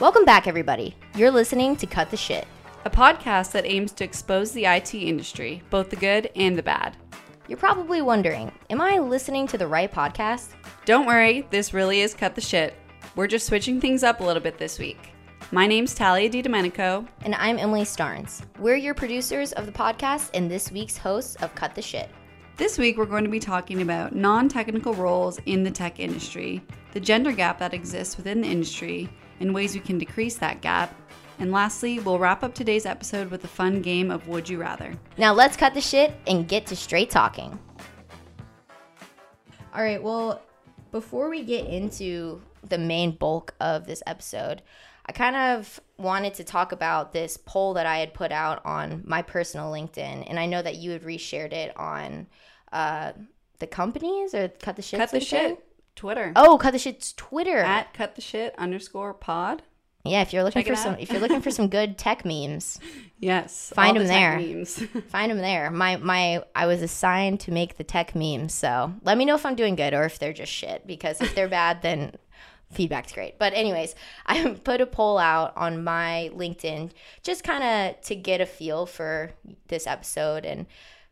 Welcome back, everybody. You're listening to Cut the Shit. a podcast that aims to expose the IT industry, both the good and the bad. You're probably wondering, am I listening to the right podcast? Don't worry, this really is Cut the Shit. We're just switching things up a little bit this week. My name's Talia Di Domenico. And I'm Emily Starnes. We're your producers of the podcast and this week's hosts of Cut the Shit. This week, we're going to be talking about non technical roles in the tech industry, the gender gap that exists within the industry, and ways we can decrease that gap. And lastly, we'll wrap up today's episode with a fun game of Would You Rather. Now let's cut the shit and get to straight talking. All right, well, before we get into the main bulk of this episode, I kind of wanted to talk about this poll that I had put out on my personal LinkedIn, and I know that you had reshared it on uh, the companies or Cut the Shit. Cut the Shit, Twitter. Oh, Cut the Shit's Twitter. At Cut the Shit underscore pod. yeah, if you're looking Check for some, if you're looking for some good tech memes, Yes. Find them the tech there. memes. find them there. My my I was assigned to make the tech memes, so let me know if I'm doing good or if they're just shit. Because if they're bad, then feedback's great. But anyways, I put a poll out on my LinkedIn just kind of to get a feel for this episode and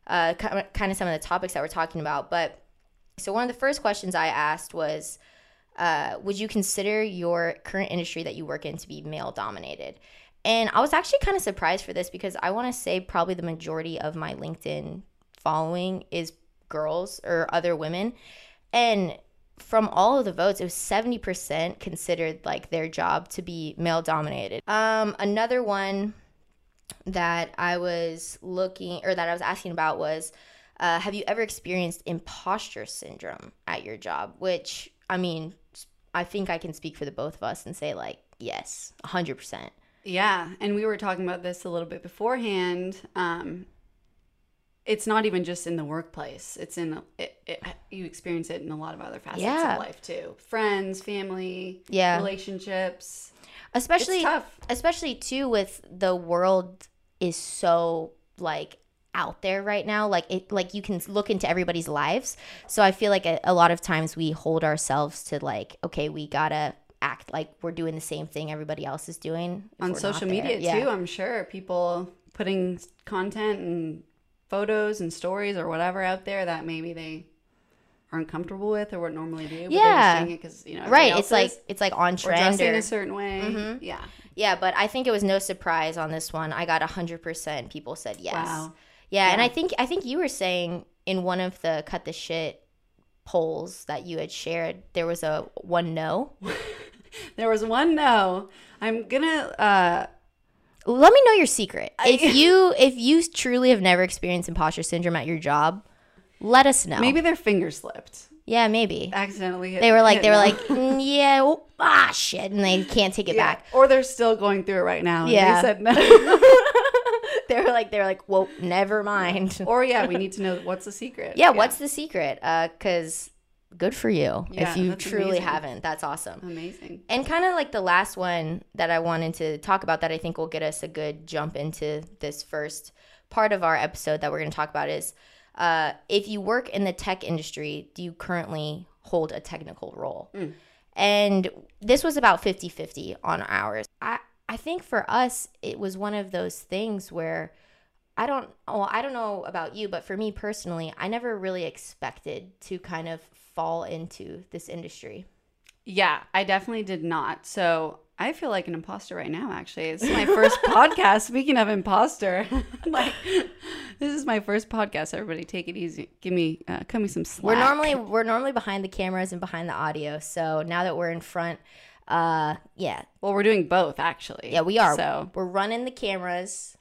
uh, kind of some of the topics that we're talking about. But so one of the first questions I asked was. Uh, would you consider your current industry that you work in to be male dominated? And I was actually kind of surprised for this because I want to say probably the majority of my LinkedIn following is girls or other women. And from all of the votes, it was 70% considered like their job to be male dominated. Um, another one that I was looking or that I was asking about was uh, have you ever experienced imposter syndrome at your job? Which, I mean, I think I can speak for the both of us and say, like, yes, 100%. Yeah, and we were talking about this a little bit beforehand. Um, it's not even just in the workplace; it's in it, it, you experience it in a lot of other facets Yeah. of life too. Friends, family, Yeah. relationships. especially especially too with the world is so like out there right now like it like you can look into everybody's lives so i feel like a, a lot of times we hold ourselves to like okay we gotta act like we're doing the same thing everybody else is doing on social media Yeah. too. I'm sure people putting content and photos and stories or whatever out there that maybe they aren't comfortable with or would normally do. But Yeah. they're just doing it because you know right it's like it's like on or trend dressing or, a certain way. Mhm. Yeah. yeah but i think it was no surprise on this one i got 100% people said yes Wow. Yeah, and I think I think you were saying in one of the cut the shit polls that you had shared, there was a one no. There was one no. I'm gonna uh Let me know your secret. If you if you truly have never experienced imposter syndrome at your job, let us know. maybe their finger slipped. Yeah, maybe. Accidentally hit, They were like they were no. like mm, yeah, oh, ah shit, and they can't take it Yeah. back. Or they're still going through it right now. Yeah. They said no. they were like they were like, well, never mind." or yeah, we need to know what's the secret. yeah, what's the secret? Uh cuz good for you. Yeah, if you truly amazing. haven't. That's awesome. amazing? And kind of like the last one that I wanted to talk about that I think will get us a good jump into this first part of our episode that we're going to talk about is uh, if you work in the tech industry, do you currently hold a technical role? And this was about 50 50 on ours. I, I think for us, it was one of those things where I don't, well, I don't know about you, but for me personally, I never really expected to kind of fall into this industry. Yeah, I definitely did not. So I feel like an imposter right now. Actually, it's my first podcast. Speaking of imposter, like this is my first podcast. Everybody, take it easy. Give me, uh, cut me some slack. We're normally we're normally behind the cameras and behind the audio. So now that we're in front, uh, yeah, well, we're doing both actually. yeah, we are. So we're running the cameras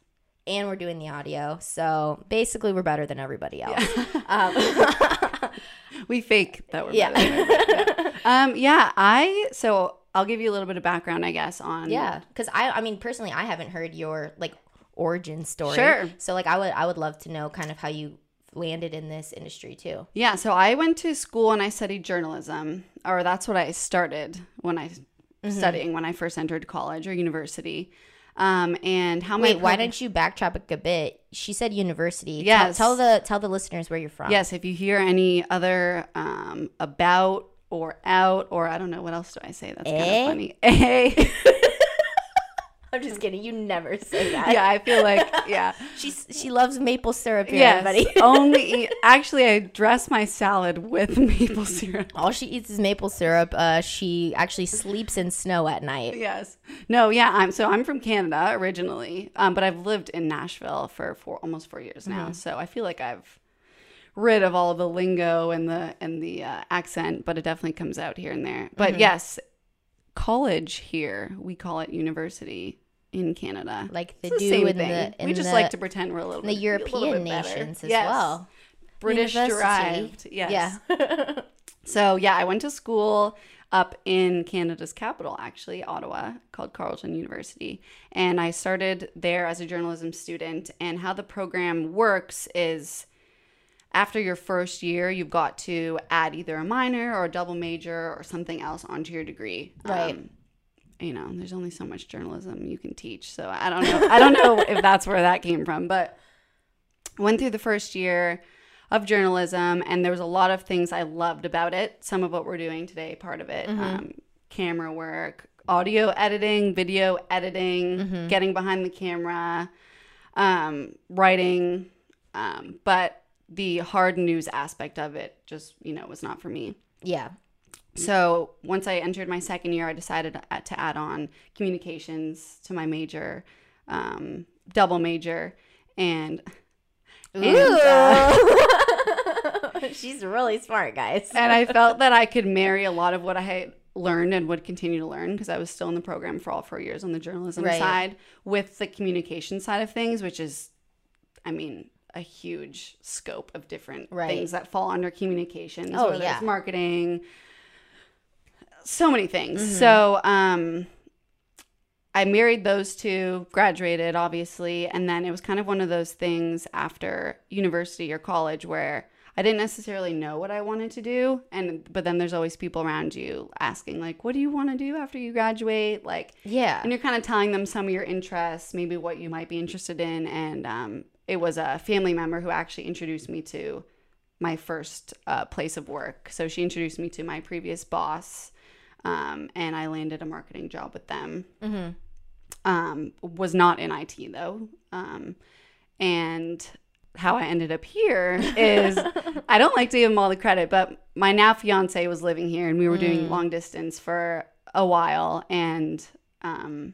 and we're doing the audio. So basically, we're better than everybody else. Um, we fake that we're Yeah. better. Yeah. Um, yeah, I so I'll give you a little bit of background, I guess, on yeah, because I I mean personally, I haven't heard your like origin story. Sure. So like I would I would love to know kind of how you landed in this industry too. Yeah, so I went to school and I studied journalism, or that's what I started when I Mm-hmm. studying when I first entered college or university. Um, and how my why didn't you backtrack a bit? She said university. Tell- Yes. Tell, the tell the listeners where you're from. Yes, if you hear any other um, about or out or I don't know what else do I say that's kind Eh? of funny. A. I'm just kidding. You never say that. yeah, I feel like yeah. She's she loves maple syrup here, Yes, everybody. only eat, actually I dress my salad with maple syrup. All she eats is maple syrup. Uh, she actually sleeps in snow at night. Yes. No, yeah, I'm so I'm from Canada originally. Um, but I've lived in Nashville for four almost 4 years now. So I feel like I've rid of all the lingo and the and the uh, accent, but it definitely comes out here and there. But yes, college here, we call it university in Canada. Like It's the same in thing. the we just the, like to pretend we're a little in the bit, European bit nations as Yes. well. British University. derived. Yes. Yeah. So yeah, I went to school up in Canada's capital, actually, Ottawa, called Carleton University. And I started there as a journalism student. And how the program works is after your first year, you've got to add either a minor or a double major or something else onto your degree. Right. Um, you know, there's only so much journalism you can teach. So I don't know. I don't know if that's where that came from, but went through the first year of journalism and there was a lot of things i loved about it some of what we're doing today part of it um, camera work audio editing video editing getting behind the camera um, writing um, but the hard news aspect of it just you know was not for me yeah. so once I entered my second year, I decided to add on communications to my major, um, double major, and and, uh, She's really smart, guys. and I felt that I could marry a lot of what I had learned and would continue to learn because I was still in the program for all four years on the journalism Right. side with the communication side of things, which is, I mean, a huge scope of different Right. things that fall under communications. Oh, whether yeah. it's marketing, so many things. Mm-hmm. So, um, I married those two, graduated, obviously, and then it was kind of one of those things after university or college where I didn't necessarily know what I wanted to do, and but then there's always people around you asking like, "What do you want to do after you graduate?" Like, yeah. and you're kind of telling them some of your interests, maybe what you might be interested in, and um, it was a family member who actually introduced me to my first uh, place of work. So she introduced me to my previous boss, um, and I landed a marketing job with them. Mm-hmm. Um, was not in IT though, um, and how I ended up here is I don't like to give him all the credit, but my now fiance was living here, and we were doing long distance for a while, and um,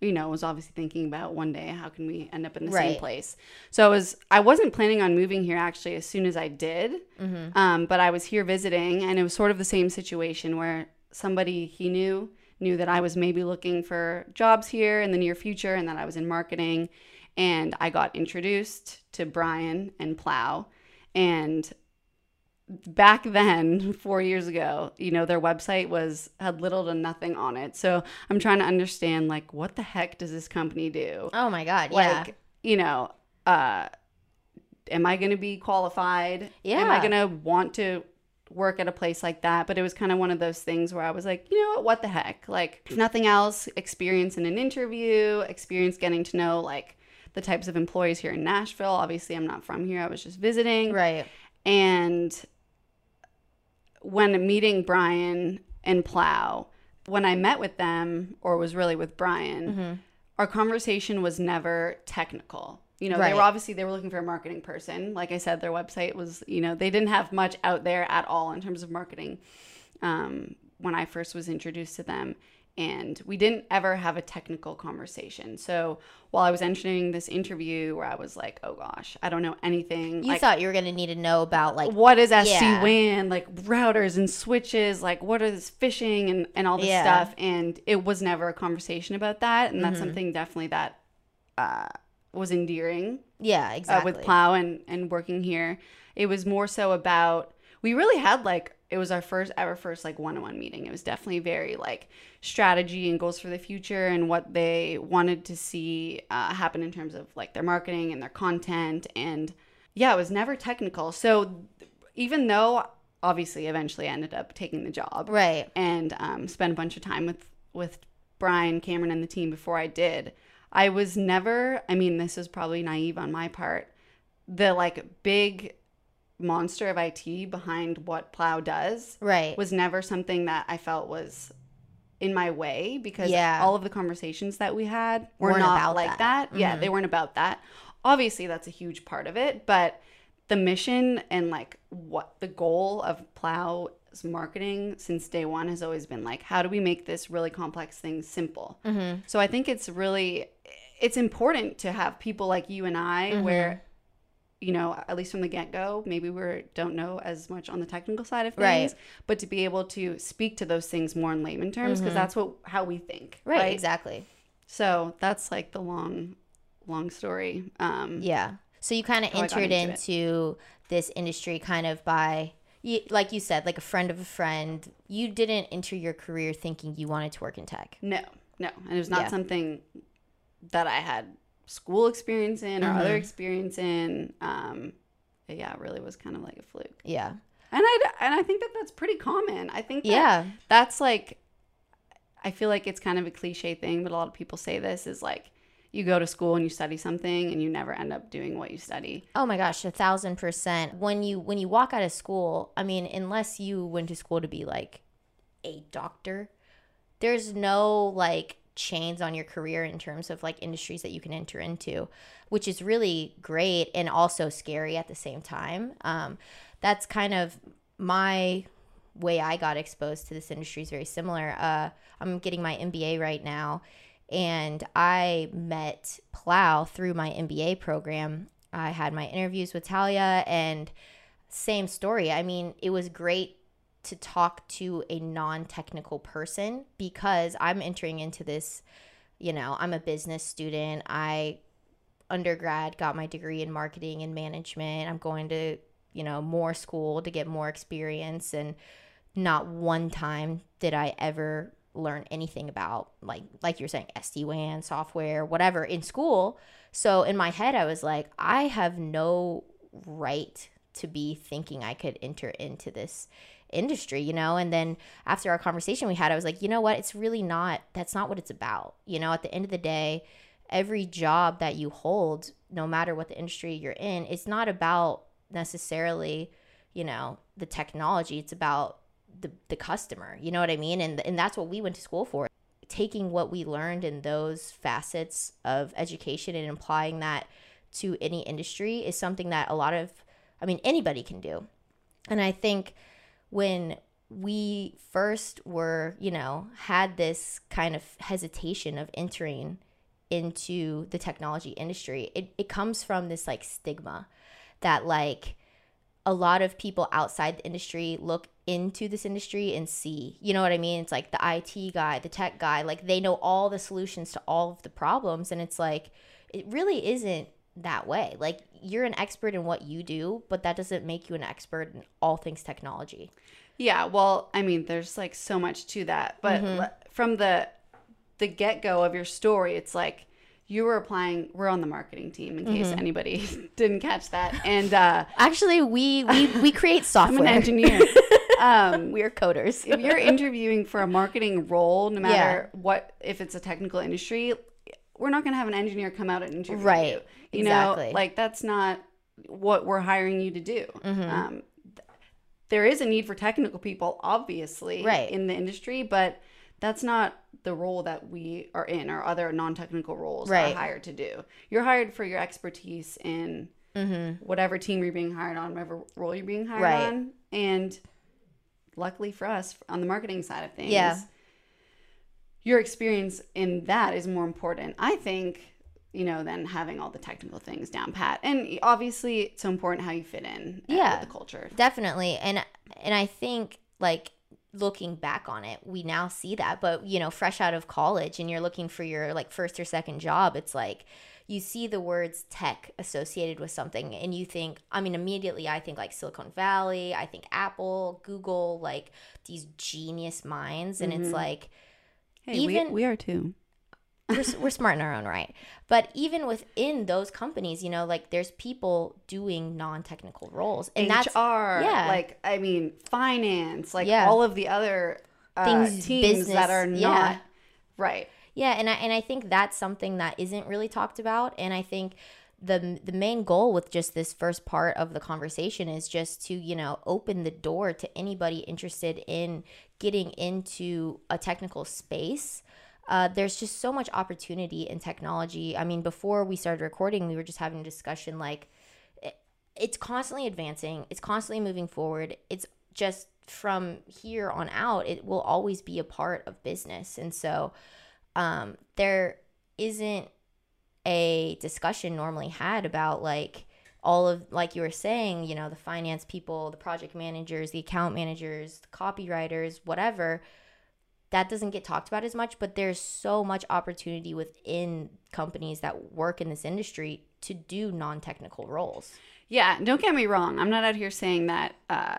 you know, was obviously thinking about one day how can we end up in the same place. So I was I wasn't planning on moving here actually as soon as I did, Mm-hmm. um, but I was here visiting, and it was sort of the same situation where somebody he knew knew that I was maybe looking for jobs here in the near future, and that I was in marketing, and I got introduced to Brian and Plow, and back then four years ago you know their website was had little to nothing on it so i'm trying to understand like what the heck does this company do Oh my god. Yeah. like you know uh am i going to be qualified Yeah. am i going to want to work at a place like that but it was kind of one of those things where i was like you know what what the heck like if nothing else experience in an interview experience getting to know like the types of employees here in nashville obviously i'm not from here i was just visiting right. and when meeting Brian and Plow, when I met with them, or was really with Brian, Mm-hmm. our conversation was never technical. You know, they were obviously they were looking for a marketing person. Like I said, their website was, you know, they didn't have much out there at all in terms of marketing. Um, when I first was introduced to them, and we didn't ever have a technical conversation. So while I was entering this interview, where I was like, "Oh gosh, I don't know anything," You like, thought you were gonna need to know about like what is SD Yeah. WAN, like routers and switches, like what is phishing and, and all this Yeah. stuff. And it was never a conversation about that. And Mm-hmm. that's something definitely that uh, was endearing yeah, uh, exactly. with Plow and, and working here. It was more so about, we really had like, it was our first ever first like one-on-one meeting. It was definitely very like strategy and goals for the future and what they wanted to see uh, happen in terms of like their marketing and their content. And yeah, it was never technical. So even though obviously eventually I ended up taking the job, right. and um, spent a bunch of time with with Brian, Cameron, and the team before I did. I was never. I mean, this is probably naive on my part. The like big monster of IT behind what Plow does Right. was never something that I felt was in my way because Yeah. all of the conversations that we had were Weren't not about like that. that. Yeah, they weren't about that. Obviously, that's a huge part of it, but the mission and like what the goal of Plow's marketing since day one has always been like, how do we make this really complex thing simple? Mm-hmm. So I think it's really it's important to have people like you and I Mm-hmm. where you know, at least from the get go, maybe we don't know as much on the technical side of Right. things, but to be able to speak to those things more in layman terms because that's what how we think, Mm-hmm. Right, right? exactly. So that's like the long, long story. Um, Yeah. So you kind of How I got entered into into, this industry kind of by, you, like you said, like a friend of a friend. You didn't enter your career thinking you wanted to work in tech. No, no, and it was not Yeah. something that I had school experience in or Mm-hmm. other experience in. Um, yeah, it really was kind of like a fluke. Yeah. And I and I think that that's pretty common. I think that Yeah. that's like I feel like it's kind of a cliche thing, but a lot of people say this is like you go to school and you study something and you never end up doing what you study. Oh my gosh, a thousand percent. When you when you walk out of school, I mean, unless you went to school to be like a doctor, there's no like chains on your career in terms of like industries that you can enter into, which is really great and also scary at the same time. Um, that's kind of my way I got exposed to this industry is very similar. Uh, I'm getting my MBA right now, and I met Plow through my MBA program. I had my interviews with Talia, and same story. I mean, it was great to talk to a non-technical person because I'm entering into this, you know, I'm a business student. I undergrad got my degree in marketing and management. I'm going to, you know, more school to get more experience and not one time did I ever learn anything about like like you're saying SD-WAN software, whatever in school. So in my head I was like, I have no right to be thinking I could enter into this industry, you know? And then after our conversation we had, I was like, you know what? It's really not, that's not what it's about. You know, at the end of the day, every job that you hold, no matter what the industry you're in, it's not about necessarily, you know, the technology. It's about the, the customer. You know what I mean? And, and that's what we went to school for. Taking what we learned in those facets of education and applying that to any industry is something that a lot of, I mean, anybody can do. And I think when we first were, you know, had this kind of hesitation of entering into the technology industry, it, it comes from this like stigma that like a lot of people outside the industry look into this industry and see, you know what I mean? It's like the IT guy, the tech guy, like they know all the solutions to all of the problems. And it's like, it really isn't that way. Like you're an expert in what you do, but that doesn't make you an expert in all things technology. Yeah, well, I mean, there's like so much to that, but Mm-hmm. from the the get go of your story, it's like you were applying. We're on the marketing team, in Mm-hmm. case anybody didn't catch that, and uh, Actually, we we, we create I'm software. an engineer. um, we are coders. if you're interviewing for a marketing role, no matter what, if it's a technical industry, we're not going to have an engineer come out and interview Right, you. You exactly. know, like that's not what we're hiring you to do. Mm-hmm. Um, th- there is a need for technical people, obviously, Right. in the industry, but that's not the role that we are in or other non-technical roles Right. are hired to do. You're hired for your expertise in whatever team you're being hired on, whatever role you're being hired Mm-hmm. Right. on, and luckily for us on the marketing side of things Yeah. Your experience in that is more important i think you know than having all the technical things down pat and obviously it's so important how you fit in uh, Yeah. with the culture Definitely. And and I think like looking back on it, we now see that. But you know, fresh out of college and you're looking for your like first or second job, it's like you see the words tech associated with something and you think I mean immediately I think like Silicon Valley, I think Apple, Google, like these genius minds and it's like hey Even- we, we are too we're, we're smart in our own right. But even within those companies, you know, like there's people doing non-technical roles, and that's hr yeah. like i mean finance like Yeah. all of the other uh, Things, teams that business, are yeah. not right Yeah, and I and I think that's something that isn't really talked about, and I think the the main goal with just this first part of the conversation is just to you know open the door to anybody interested in getting into a technical space. Uh, there's just so much opportunity in technology. I mean before we started recording we were just having a discussion like it, it's constantly advancing. It's constantly moving forward. It's just from here on out it will always be a part of business. And so um, there isn't a discussion normally had about like all of like you were saying you know the finance people the project managers the account managers the copywriters whatever that doesn't get talked about as much but there's so much opportunity within companies that work in this industry to do non-technical roles Yeah, don't get me wrong. I'm not out here saying that uh,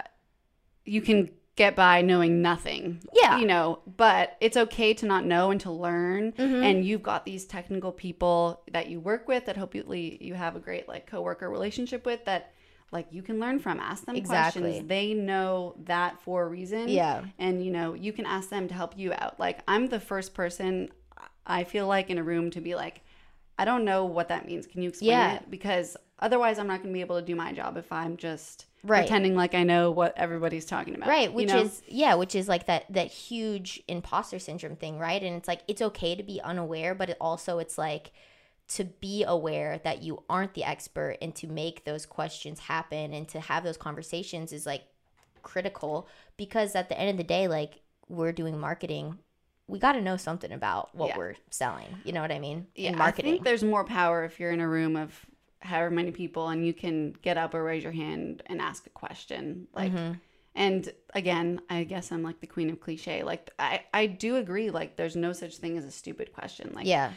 you can get by knowing nothing. Yeah. You know, but it's okay to not know and to learn. Mm-hmm. And you've got these technical people that you work with that hopefully you have a great like coworker relationship with that like you can learn from. Ask them Exactly. questions. They know that for a reason. Yeah. And you know, you can ask them to help you out. Like I'm the first person I feel like in a room to be like, I don't know what that means. Can you explain Yeah. it? Because otherwise I'm not going to be able to do my job if I'm just Right. pretending like I know what everybody's talking about. right you which know? is yeah which is like that that huge imposter syndrome thing right and it's like it's okay to be unaware but it also it's like to be aware that you aren't the expert and to make those questions happen and to have those conversations is like critical because at the end of the day like we're doing marketing we got to know something about what Yeah. we're selling you know what i mean yeah, in I think there's more power if you're in a room of however many people and you can get up or raise your hand and ask a question. Like Mm-hmm. and again, I guess I'm like the queen of cliche. Like I I do agree like there's no such thing as a stupid question. Like yeah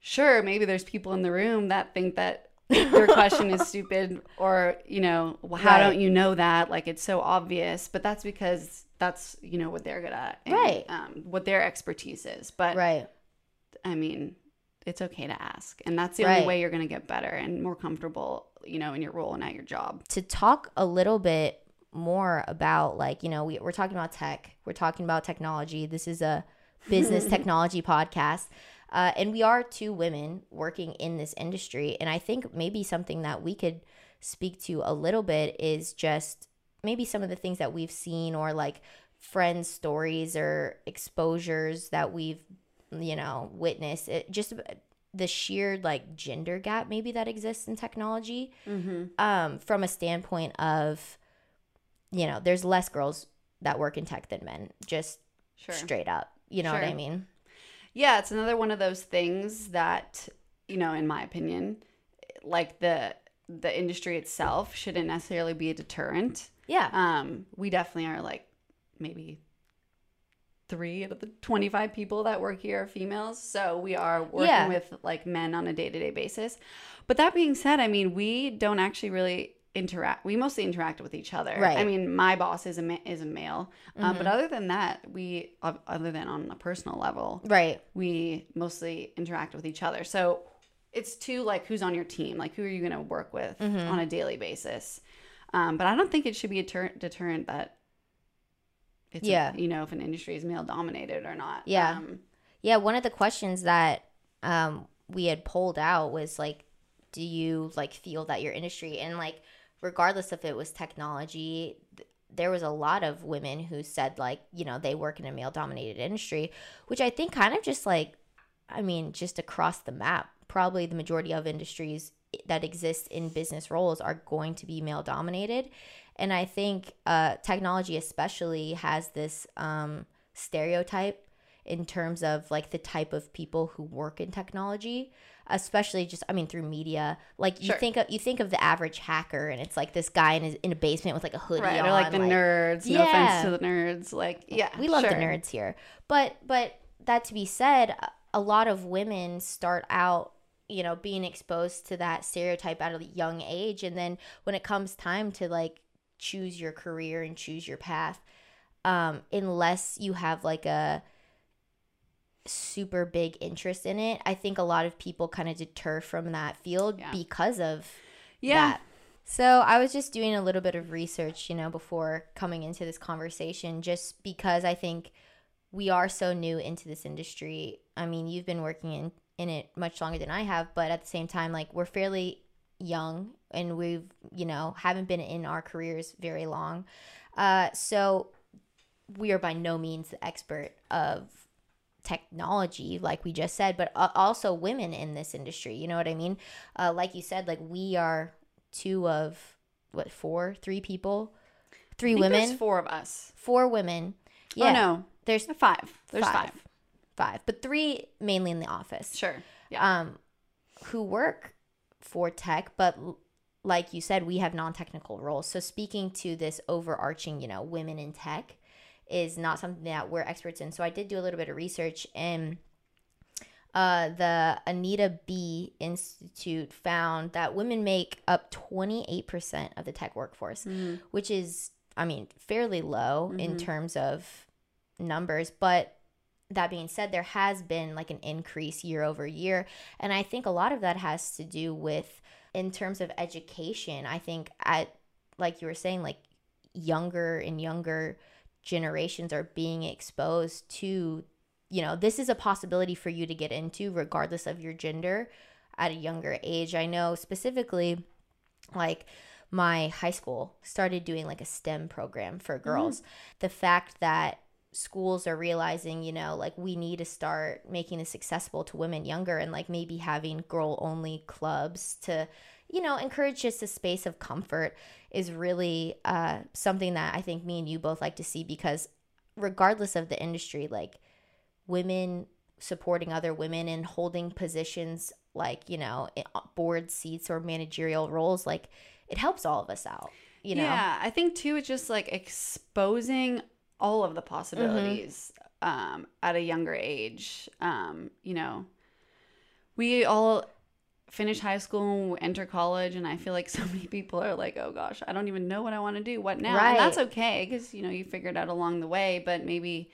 sure, maybe there's people in the room that think that your question is stupid or, you know, well, how Right. don't you know that? Like it's so obvious, but that's because that's, you know, what they're good at. and, Right. Um, what their expertise is. But right I mean, it's okay to ask. And that's the Right. only way you're going to get better and more comfortable, you know, in your role and at your job. to talk a little bit more about like you know we, we're talking about tech we're talking about technology this is a business technology podcast uh, and we are two women working in this industry and i think maybe something that we could speak to a little bit is just maybe some of the things that we've seen or like friends stories or exposures that we've you know witness it just the sheer like gender gap maybe that exists in technology um, from a standpoint of, you know, there's less girls that work in tech than men, just Sure. straight up. You know what I mean? Yeah, it's another one of those things that, you know, in my opinion, like the the industry itself shouldn't necessarily be a deterrent. Yeah. Um, we definitely are like maybe three out of the 25 people that work here are females. So we are working Yeah. with like men on a day to day basis. But that being said, I mean, we don't actually really interact. We mostly interact with each other. Right. I mean, my boss is a, ma- is a male. Um, Mm-hmm. but other than that, we, other than on a personal level, right. we mostly interact with each other. So it's to like who's on your team, like who are you going to work with Mm-hmm. on a daily basis. Um, but I don't think it should be a ter- deterrent that it's a- Yeah. you know if an industry is male dominated or not. Yeah. Um, Yeah. One of the questions that um, we had pulled out was like, do you like feel that your industry and like, regardless if it was technology, th- there was a lot of women who said like, you know, they work in a male dominated industry, which I think kind of just like, I mean, just across the map, probably the majority of industries that exist in business roles are going to be male dominated. And I think uh, technology, especially, has this um, stereotype in terms of like the type of people who work in technology especially just i mean through media like you Sure. think of you think of the average hacker and it's like this guy in, his, in a basement with like a hoodie right. on Or like the nerds. No Yeah. offense to the nerds. Like yeah, we love sure. the nerds here but but that to be said a lot of women start out you know being exposed to that stereotype at a young age and then when it comes time to like choose your career and choose your path um unless you have like a super big interest in it i think a lot of people kind of deter from that field Yeah. because of Yeah. that. So I was just doing a little bit of research, you know, before coming into this conversation, just because I think we are so new into this industry. I mean, you've been working in in it much longer than I have, but at the same time, like we're fairly young and we've, you know, haven't been in our careers very long. Uh, so we are by no means the expert of technology, like we just said, but uh, also women in this industry. You know what I mean? Uh, like you said, like we are two of what, four, three people, three women, four of us. four women. Oh no, there's five. There's Five. five. five, but three mainly in the office. Sure. Yeah. um, who work for tech, but like you said, we have non-technical roles. So speaking to this overarching, you know, women in tech is not something that we're experts in. So I did do a little bit of research and uh, the Anita B Institute found that women make up 28% of the tech workforce, Mhm. which is, I mean, fairly low in Mhm. terms of numbers. But that being said, there has been like an increase year over year. And I think a lot of that has to do with, in terms of education, I think at, like you were saying, like younger and younger generations are being exposed to, you know, this is a possibility for you to get into regardless of your gender at a younger age. I know specifically, like, my high school started doing like a STEM program for mm-hmm. girls. The fact that schools are realizing, you know, like we need to start making this accessible to women younger and like maybe having girl only clubs to, you know, encourage just a space of comfort is really uh, something that I think me and you both like to see because regardless of the industry, like women supporting other women and holding positions like, you know, board seats or managerial roles, like it helps all of us out, you know? Yeah, I think too it's just like exposing all of the possibilities Mm-hmm. um, at a younger age. Um, you know, we all finish high school, and enter college, and I feel like so many people are like, "Oh gosh, I don't even know what I want to do. What now?" And that's okay because you know you figured out along the way. But maybe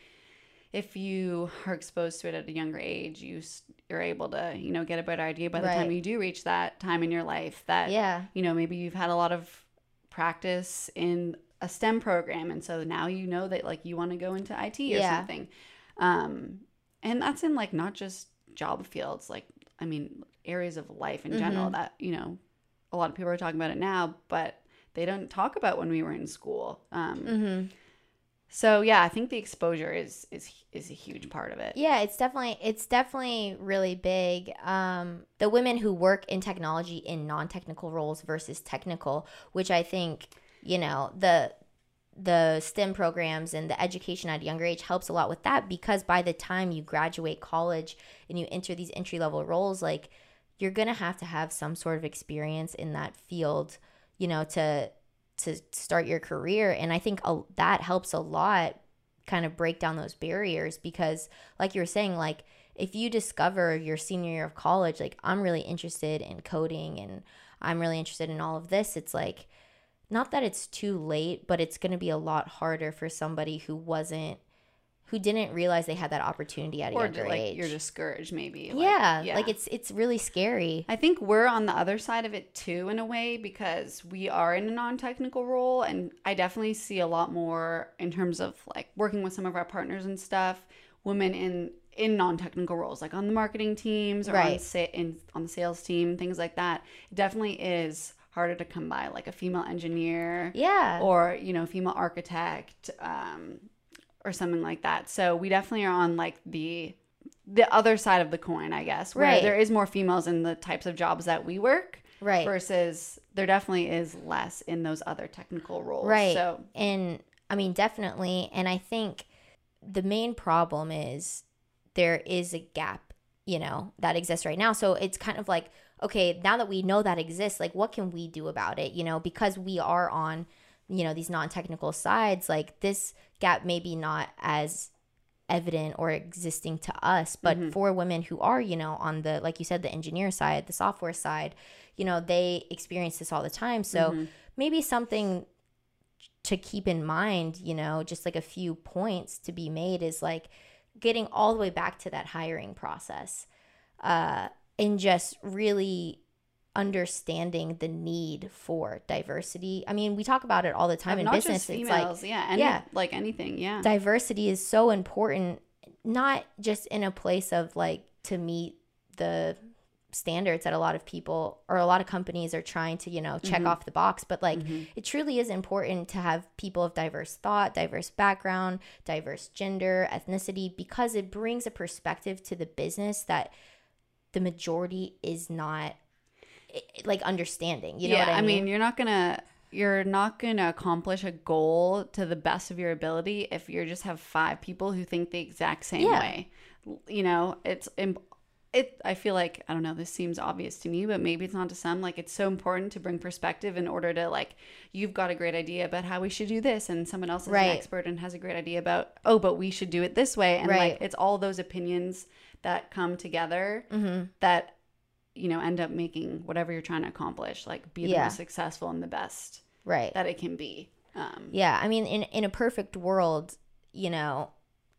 if you are exposed to it at a younger age, you you're able to you know get a better idea by the time you do reach that time in your life that Yeah. you know maybe you've had a lot of practice in a STEM program and so now you know that like you want to go into IT or Yeah. something. Um and that's in like not just job fields like I mean areas of life in general Mhm. that you know a lot of people are talking about it now but they don't talk about when we were in school. Um Mm-hmm. so yeah, I think the exposure is is is a huge part of it. Yeah, it's definitely it's definitely really big. Um, the women who work in technology in non-technical roles versus technical, which I think you know the the STEM programs and the education at a younger age helps a lot with that because by the time you graduate college and you enter these entry level roles, like you're gonna have to have some sort of experience in that field, you know, to to start your career. And I think a, that helps a lot kind of break down those barriers because like you were saying like if you discover your senior year of college like i'm really interested in coding and i'm really interested in all of this it's like not that it's too late but it's going to be a lot harder for somebody who wasn't who didn't realize they had that opportunity at a Or younger like age you're discouraged maybe. like- yeah, like it's it's really scary I think we're on the other side of it too, in a way, because we are in a non technical role. And I definitely see a lot more in terms of like working with some of our partners and stuff, women in in non technical roles, like on the marketing teams or on, Right. sa- in, on the sales team, things like that. It definitely is harder to come by, like a female engineer yeah or, you know, female architect um, or something like that. So we definitely are on like the the other side of the coin, I guess, where Right. there is more females in the types of jobs that we work right versus there definitely is less in those other technical roles. Right. So And I mean, definitely. And I think the main problem is there is a gap, you know, that exists right now. So it's kind of like, okay, now that we know that exists, like, what can we do about it? You know, because we are on, you know, these non technical sides, like, this gap may be not as evident or existing to us but Mhm. for women who are you know on the like you said the engineer side the software side you know they experience this all the time so Mhm. maybe something to keep in mind, you know, just like a few points to be made is like getting all the way back to that hiring process uh, and just really understanding the need for diversity. I mean, we talk about it all the time And in business. just It's like yeah, any, yeah. like anything, yeah. diversity is so important, not just in a place of like to meet the standards that a lot of people or a lot of companies are trying to you know check Mhm. off the box but like Mhm. it truly is important to have people of diverse thought diverse background diverse gender ethnicity because it brings a perspective to the business that the majority is not eh, like understanding you know yeah, what i mean, I mean, you're not gonna you're not gonna accomplish a goal to the best of your ability if you just have five people who think the exact same Yeah. way. You know, it's it. I feel like I don't know. This seems obvious to me, but maybe it's not to some. Like it's so important to bring perspective in order to like you've got a great idea about how we should do this, and someone else is Right. an expert and has a great idea about oh, but we should do it this way, and Right. like it's all those opinions that come together hmm that you know end up making whatever you're trying to accomplish like be the Yeah. most successful and the best right that it can be um Yeah, I mean, in in a perfect world, you know,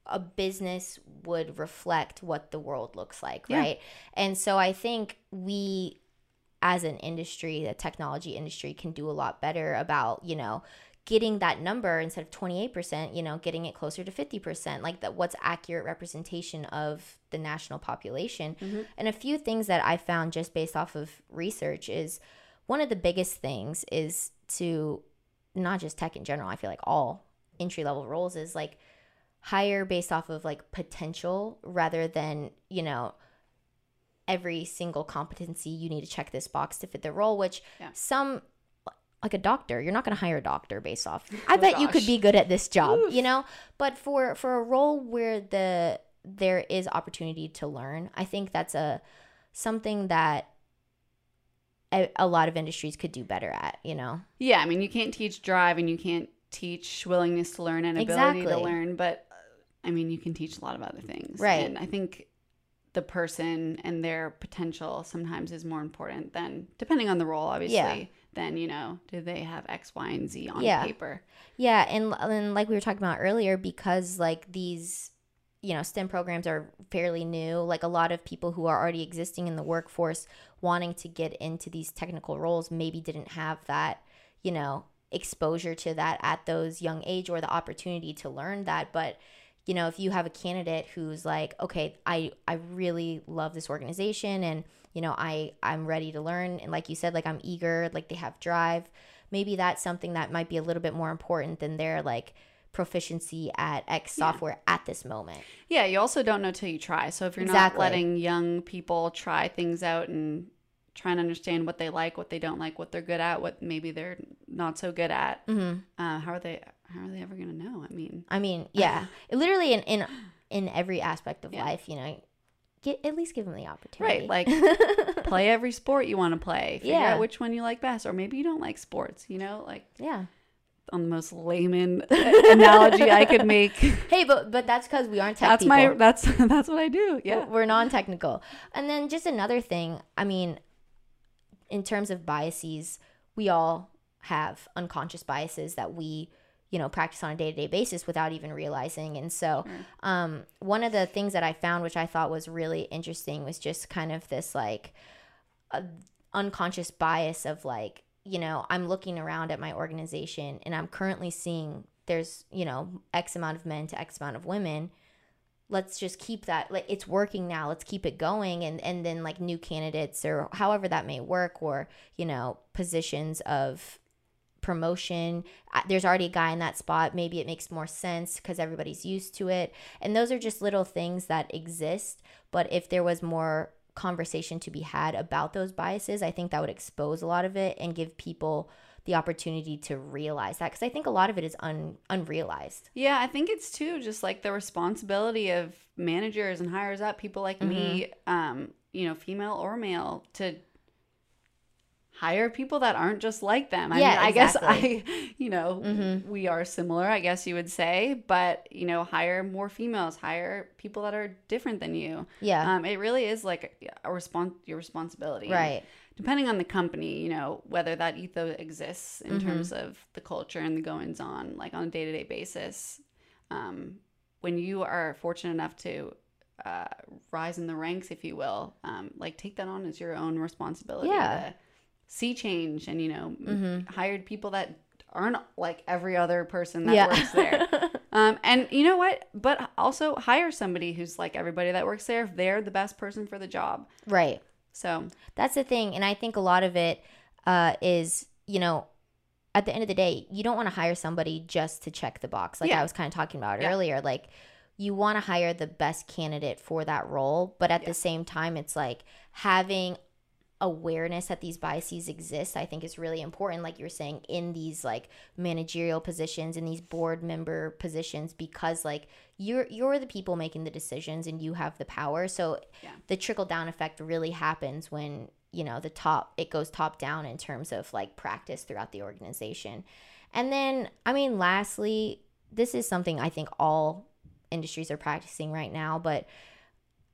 a business would reflect what the world looks like, Yeah. right? And so I think we, as an industry, the technology industry, can do a lot better about you know getting that number instead of 28% you know getting it closer to 50% like that what's accurate representation of the national population Mhm. and a few things that i found just based off of research is one of the biggest things is to not just tech in general i feel like all entry level roles is like hire based off of like potential rather than you know every single competency you need to check this box to fit the role which Yeah. some like a doctor. You're not going to hire a doctor based off. I bet you could be good at this job Oof. you know? But for for a role where the there is opportunity to learn i think that's a something that a, a lot of industries could do better at you know? Yeah i mean you can't teach drive and you can't teach willingness to learn and ability to learn but uh, i mean you can teach a lot of other things. Right. and i think the person and their potential sometimes is more important than depending on the role obviously. Yeah. Than you know do they have x y and z on Yeah. paper Yeah, and and like we were talking about earlier, because like these, you know, STEM programs are fairly new. Like a lot of people who are already existing in the workforce, wanting to get into these technical roles, maybe didn't have that, you know, exposure to that at those young age or the opportunity to learn that. But you know, if you have a candidate who's like, okay, I I really love this organization, and you know, I I'm ready to learn, and like you said, like I'm eager, like they have drive maybe that's something that might be a little bit more important than their like proficiency at X Yeah. software at this moment. Yeah, you also don't know till you try. So if you're Exactly. not letting young people try things out and trying to understand what they like, what they don't like, what they're good at, what maybe they're not so good at, hmm uh, how are they? How are they ever gonna know? I mean, I mean, yeah, literally in in in every aspect of Yeah. life, you know, get at least give them the opportunity. right? Like play every sport you want to play. Figure Yeah. out which one you like best, or maybe you don't like sports. You know, like yeah. on the most layman analogy I could make. Hey, but but that's because we aren't tech That's people. my. That's that's what I do. Yeah. we're non-technical and then just another thing i mean in terms of biases we all have unconscious biases that we you know practice on a day-to-day basis without even realizing. And so Sure. um, one of the things that i found which i thought was really interesting was just kind of this like uh, unconscious bias of like you know i'm looking around at my organization and i'm currently seeing there's you know x amount of men to x amount of women. Let's just keep that like it's working now. Let's keep it going. And and then like new candidates or however that may work or you know positions of promotion there's already a guy in that spot maybe it makes more sense because everybody's used to it and those are just little things that exist but if there was more conversation to be had about those biases i think that would expose a lot of it and give people the opportunity to realize that because i think a lot of it is un- unrealized Yeah, I think it's too just like the responsibility of managers and hires up people like me, Mm-hmm. um, you know, female or male, to hire people that aren't just like them. I Yeah, mean, I guess. I, you know, Mhm. we are similar, I guess you would say, but you know, hire more females, hire people that are different than you. yeah Um, it really is like a respons- your responsibility, And right depending on the company, you know, whether that ethos exists in Mhm. terms of the culture and the goings on, like on a day to day basis. Um, when you are fortunate enough to uh, rise in the ranks, if you will, um, like take that on as your own responsibility. Yeah. To see change and, you know, m- Mhm. hired people that aren't like every other person that yeah works there. Um, and you know what? But also hire somebody who's like everybody that works there if they're the best person for the job. Right. So That's the thing. And I think a lot of it uh, is, you know, at the end of the day, you don't want to hire somebody just to check the box. Like Yeah. I was kind of talking about Yeah. earlier. Like you want to hire the best candidate for that role. But at Yeah. the same time, it's like having awareness that these biases exist i think is really important like you're saying in these like managerial positions in these board member positions because like you're you're the people making the decisions and you have the power so Yeah. the trickle down effect really happens when you know the top it goes top down in terms of like practice throughout the organization and then i mean lastly this is something i think all industries are practicing right now but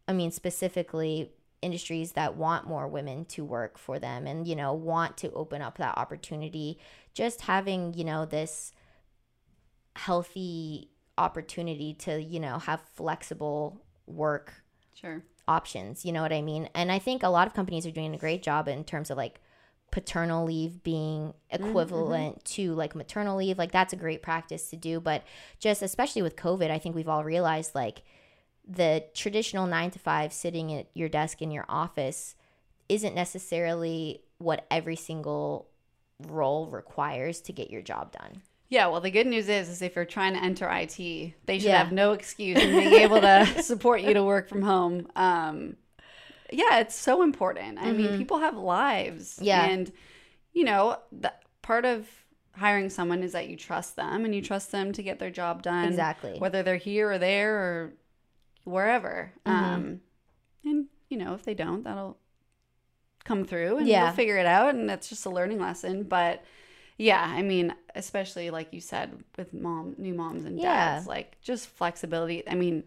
i mean specifically industries that want more women to work for them and you know want to open up that opportunity. Just having you know this healthy opportunity to you know have flexible work sure. options you know what i mean? And i think a lot of companies are doing a great job in terms of like paternal leave being mm-hmm. equivalent to like maternal leave. Like that's a great practice to do but just especially with covid i think we've all realized like the traditional 9 to 5 sitting at your desk in your office isn't necessarily what every single role requires to get your job done Yeah, well, the good news is, is if you're trying to enter IT, they should Yeah. have no excuse in being able to support you to work from home. Um, yeah, it's so important. I mean, people have lives. Mm-hmm. Yeah. And, you know, the, part of hiring someone is that you trust them and you trust them to get their job done. Exactly. Whether they're here or there or wherever. Mm-hmm. Um, and, you know, if they don't, that'll come through and Yeah. we'll figure it out. And that's just a learning lesson. But, yeah, I mean, especially like you said with mom, new moms and Yeah. dads, like just flexibility. I mean,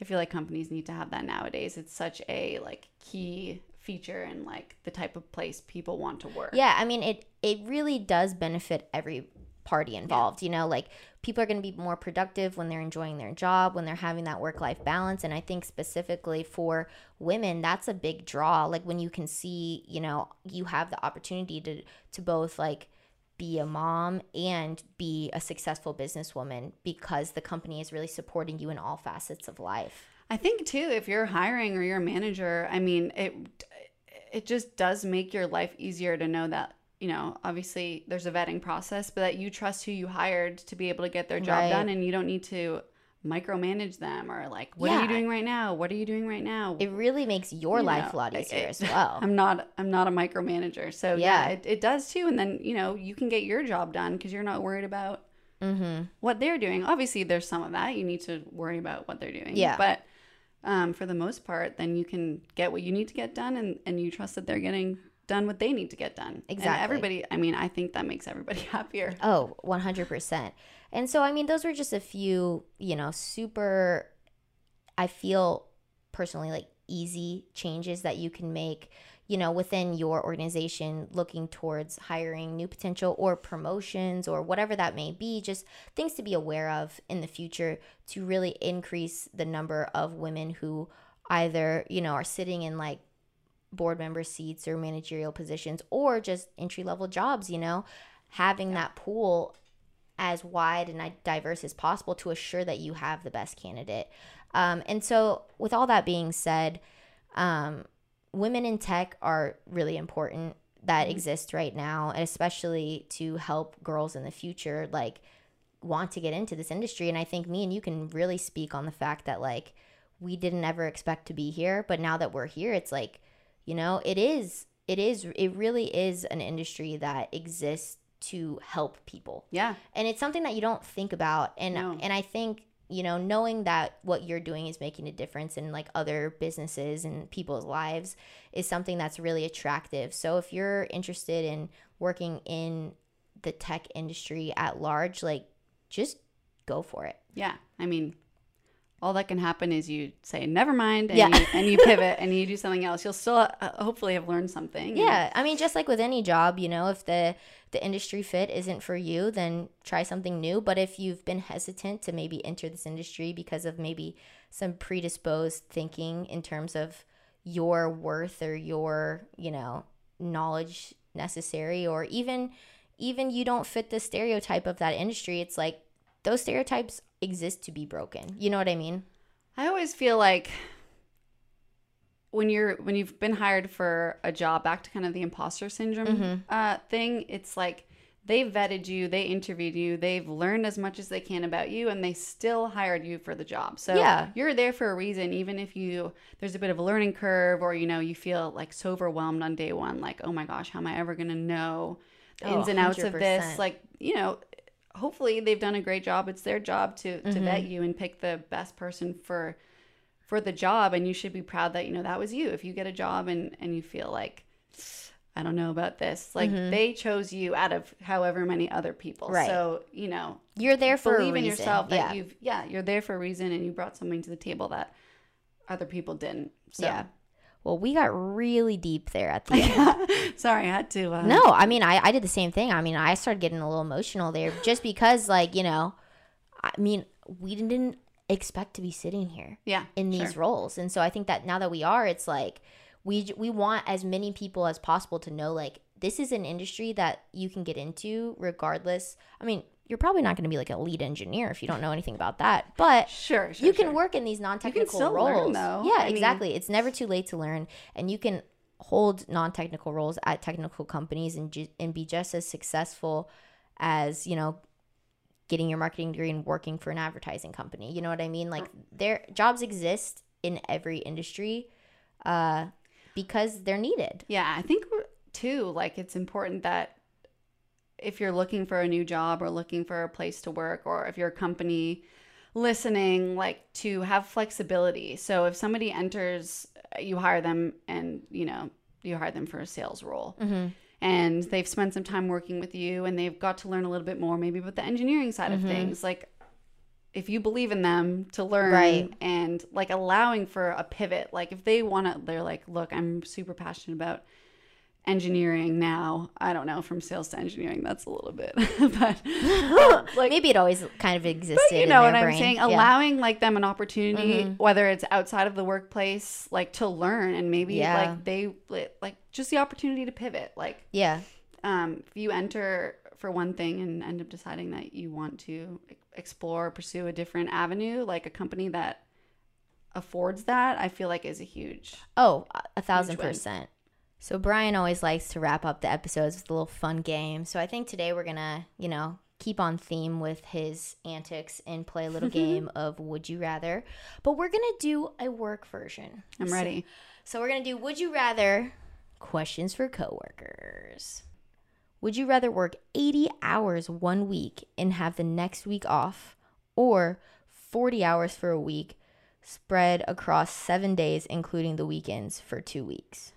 I feel like companies need to have that nowadays. It's such a like key feature in like the type of place people want to work. Yeah, I mean it it really does benefit every party involved, you know, like people are going to be more productive when they're enjoying their job, when they're having that work-life balance, and I think specifically for women, that's a big draw. Like when you can see, you know, you have the opportunity to to both like be a mom and be a successful businesswoman because the company is really supporting you in all facets of life. I think too, if you're hiring or you're a manager, I mean, it it just does make your life easier to know that you know obviously there's a vetting process, but that you trust who you hired to be able to get their job Right. done, and you don't need to micromanage them or like, what are you doing right now? What are you doing right now? It really makes your You life know, a lot easier I- as well. I'm not I'm not a micromanager. So yeah, Yeah. it, it does too. And then, you know, you can get your job done because you're not worried about mm-hmm. what they're doing. Obviously there's some of that. You need to worry about what they're doing. Yeah. But um, for the most part, then you can get what you need to get done and, and you trust that they're getting done what they need to get done. And Exactly. everybody I mean, I think that makes everybody happier. Oh, 100%. And so, I mean, those were just a few, you know, super, I feel personally like easy changes that you can make, you know, within your organization looking towards hiring new potential or promotions or whatever that may be, just things to be aware of in the future to really increase the number of women who either, you know, are sitting in like board member seats or managerial positions or just entry level jobs, you know, having that pool as wide and diverse as possible to assure that you have the best candidate. Um, and so, with all that being said, um, women in tech are really important that exist right now, and especially to help girls in the future, like want to get into this industry. And I think me and you can really speak on the fact that like we didn't ever expect to be here, but now that we're here, it's like, you know, it is, it is, it really is an industry that exists to help people Yeah. and it's something that you don't think about and No. and i think you know knowing that what you're doing is making a difference in like other businesses and people's lives is something that's really attractive so if you're interested in working in the tech industry at large like just go for it Yeah. I mean, all that can happen is you say never mind and, Yeah. you, and you pivot and you do something else. You'll still uh, hopefully have learned something. yeah i mean just like with any job you know if the the industry fit isn't for you then try something new but if you've been hesitant to maybe enter this industry because of maybe some predisposed thinking in terms of your worth or your you know knowledge necessary or even even you don't fit the stereotype of that industry it's like those stereotypes exist to be broken. You know what I mean? I always feel like when you're when you've been hired for a job, back to kind of the imposter syndrome Mm-hmm. uh, thing, it's like they vetted you, they interviewed you, they've learned as much as they can about you, and they still hired you for the job. So Yeah. you're there for a reason, even if you there's a bit of a learning curve, or you know you feel like so overwhelmed on day one, like oh my gosh, how am I ever gonna know the Oh, ins and outs of this? Like you know, hopefully they've done a great job. It's their job to to Mm-hmm. vet you and pick the best person for for the job and you should be proud that you know that was you if you get a job and and you feel like i don't know about this like they chose you out of however many other people Mm-hmm. Right. so you know You're there for believe in yourself that yeah. you've yeah you're there for a reason and you brought something to the table that other people didn't so Yeah. Well, we got really deep there at the end. sorry i had to uh, No, I mean, I, I did the same thing. I mean, I started getting a little emotional there just because, like, you know, I mean, we didn't expect to be sitting here yeah in these sure. roles. And so I think that now that we are, it's like we we want as many people as possible to know like this is an industry that you can get into regardless. I mean, you're probably not going to be like a lead engineer if you don't know anything about that, but sure, sure you can sure. work in these non-technical roles. learn, though. Yeah, I mean- exactly. It's never too late to learn, and you can hold non-technical roles at technical companies and ju- and be just as successful as you know getting your marketing degree and working for an advertising company. You know what I mean? Like their jobs exist in every industry uh, because they're needed. Yeah, I think too, like it's important that if you're looking for a new job or looking for a place to work, or if you're a company listening, like to have flexibility. So if somebody enters, uh, you hire them and, you know, you hire them for a sales role. Mm-hmm. And they've spent some time working with you and they've got to learn a little bit more, maybe about the engineering side of mm-hmm. things. Like, if you believe in them to learn Right. and like allowing for a pivot, like if they want to, they're like, look, I'm super passionate about engineering now. I don't know, from sales to engineering, that's a little bit, but like, Maybe it always kind of existed. but you know what I'm saying? Yeah. Allowing like them an opportunity, Mm-hmm. whether it's outside of the workplace, like to learn and maybe Yeah. like they like just the opportunity to pivot. Like yeah. um, if you enter for one thing and end up deciding that you want to explore, pursue a different avenue, like a company that affords that, I feel like is a huge. Oh, a- thousand percent. So Brian always likes to wrap up the episodes with a little fun game. So I think today we're gonna, you know, keep on theme with his antics and play a little game of Would You Rather. But we're gonna do a work version. I'm ready. So we're gonna do Would You Rather questions for coworkers. Would you rather work 80 hours one week and have the next week off, or 40 hours for a week spread across seven days, including the weekends, for two weeks?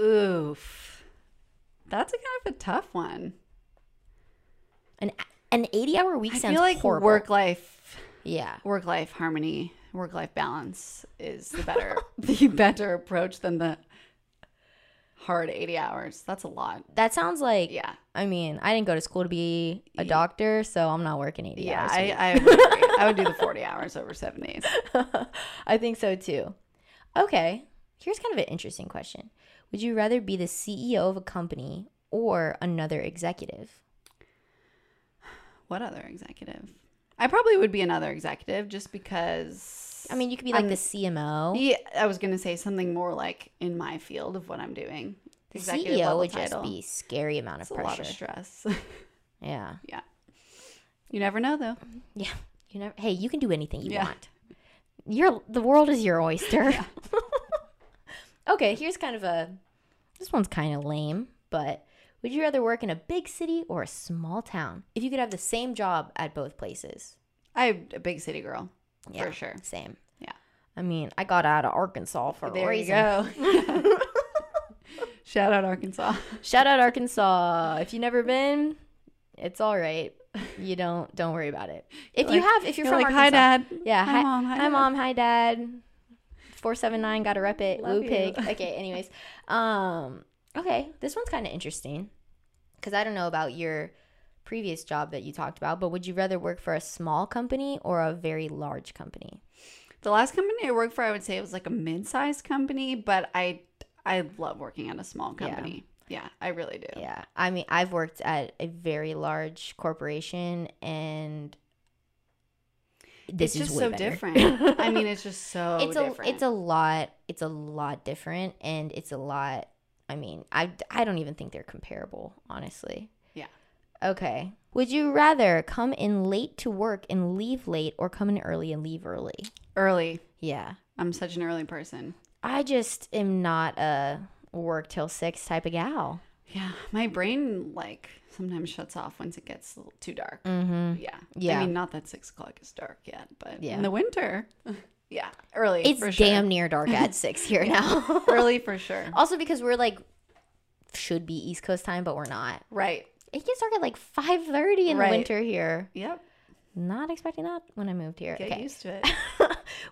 Oof, that's a kind of a tough one. An an 80 hour week I sounds feel like horrible. work life, Yeah. work life harmony, work life balance is the better, the better approach than the hard 80 hours. That's a lot. That sounds like, Yeah. I mean, I didn't go to school to be a doctor, so I'm not working 80 Yeah, hours. a I. I, would. I would do the 40 hours over seven days. I think so too. Okay, here's kind of an interesting question. Would you rather be the CEO of a company or another executive? What other executive? I probably would be another executive just because. I mean, you could be like I'm- the CMO. yeah, I was going to say something more like in my field of what I'm doing. The Executive CEO would title. just be scary amount It's of a lot pressure. of stress. yeah, yeah. You never know though. yeah. You never. Hey, you can do anything you Yeah. want. Your the world is your oyster. okay, here's kind of a. This one's kind of lame, but would you rather work in a big city or a small town if you could have the same job at both places? I'm a big city girl Yeah, for sure. Same. Yeah. I mean, I got out of Arkansas for a There you go. Shout out Arkansas. Shout out Arkansas. If you've never been, it's all right. You don't don't worry about it. If you have, if you're, You're from like, Arkansas, hi, dad. yeah, Hi, hi, Mom. Hi, hi, Dad." mom, hi, dad. Four seven nine, gotta rep it. Love Woo you. pig. Okay, anyways, um, okay, this one's kind of interesting because I don't know about your previous job that you talked about, but would you rather work for a small company or a very large company? The last company I worked for, I would say it was like a mid-sized company, but I I love working at a small Yeah. company. Yeah, I really do. Yeah. I mean, I've worked at a very large corporation and this it's is just so better. different. I mean, it's just so it's a different. it's a lot it's a lot different and it's a lot i mean i i don't even think they're comparable honestly Yeah. okay would you rather come in late to work and leave late or come in early and leave early early. yeah I'm such an early person. i just am not a work till six type of gal Yeah, my brain like sometimes shuts off once it gets a little too dark. mm-hmm Yeah, Yeah. I mean, not that six o'clock is dark yet, but Yeah. in the winter, yeah, early. it's for sure. damn near dark at six here now early for sure. also because we're like should be east coast time but we're not Right. it gets dark at like 5.30 in Right. the winter here Yep. not expecting that when i moved here Get okay used to it.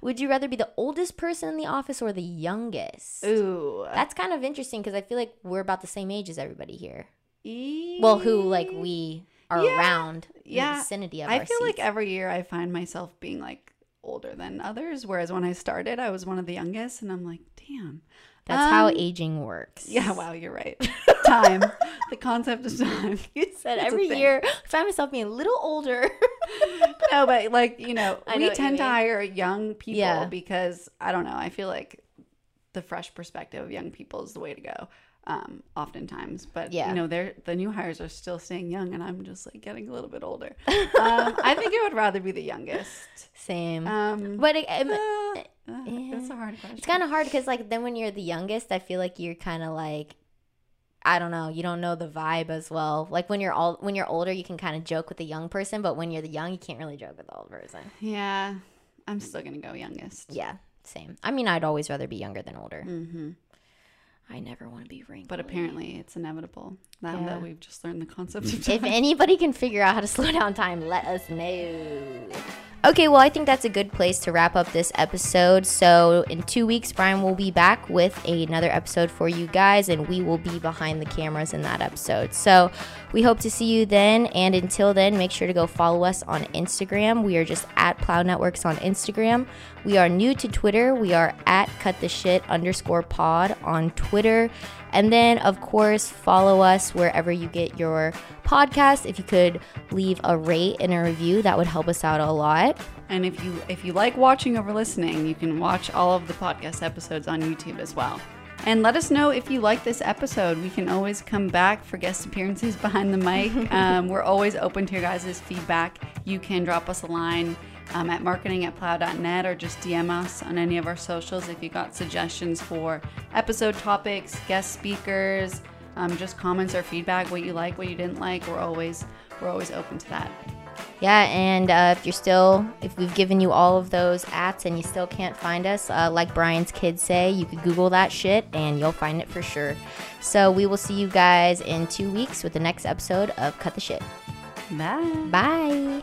Would you rather be the oldest person in the office or the youngest? Ooh. That's kind of interesting because I feel like we're about the same age as everybody here. E- Well, who like we are Yeah. around in Yeah. the vicinity of I feel like every year I find myself being like older than others, whereas when I started, I was one of the youngest, and I'm like, damn. That's how Um, aging works. Yeah, wow, you're right. time, the concept of time. You said It's every year I find myself being a little older. no, but like you know, I we you tend to hire young people Yeah. because I don't know. I feel like the fresh perspective of young people is the way to go. Um, oftentimes, but Yeah. you know, they're the new hires are still staying young, and I'm just like getting a little bit older. um, I think I would rather be the youngest. Same. Um, but it, it- uh, uh, yeah. that's a hard question. it's kind of hard because like then when you're the youngest, I feel like you're kind of like I don't know, you don't know the vibe as well. Like when you're all when you're older, you can kind of joke with the young person, but when you're the young, you can't really joke with the old person. yeah, I'm still gonna go youngest. Yeah, same. I mean, I'd always rather be younger than older. hmm I never want to be wrinkled. But apparently, it's inevitable now Yeah. that we've just learned the concept of time. if anybody can figure out how to slow down time, let us know. Okay, well, I think that's a good place to wrap up this episode. So, in two weeks, Brian will be back with another episode for you guys, and we will be behind the cameras in that episode. So, we hope to see you then. And until then, make sure to go follow us on Instagram. We are just at Plow Networks on Instagram. We are new to Twitter. We are at Cut the Shit underscore pod on Twitter. And then, of course, follow us wherever you get your podcast. If you could leave a rate and a review, that would help us out a lot. And if you if you like watching over listening, you can watch all of the podcast episodes on YouTube as well. And let us know if you like this episode. We can always come back for guest appearances behind the mic. um, we're always open to your guys' feedback. You can drop us a line um, at marketing at plow.net or just DM us on any of our socials if you got suggestions for episode topics, guest speakers, um, just comments or feedback, what you like, what you didn't like. We're always we're always open to that. Yeah, and uh, if you're still, if we've given you all of those ats and you still can't find us, uh, like Brian's kids say, you could Google that shit and you'll find it for sure. So we will see you guys in two weeks with the next episode of Cut the Shit. Bye. Bye.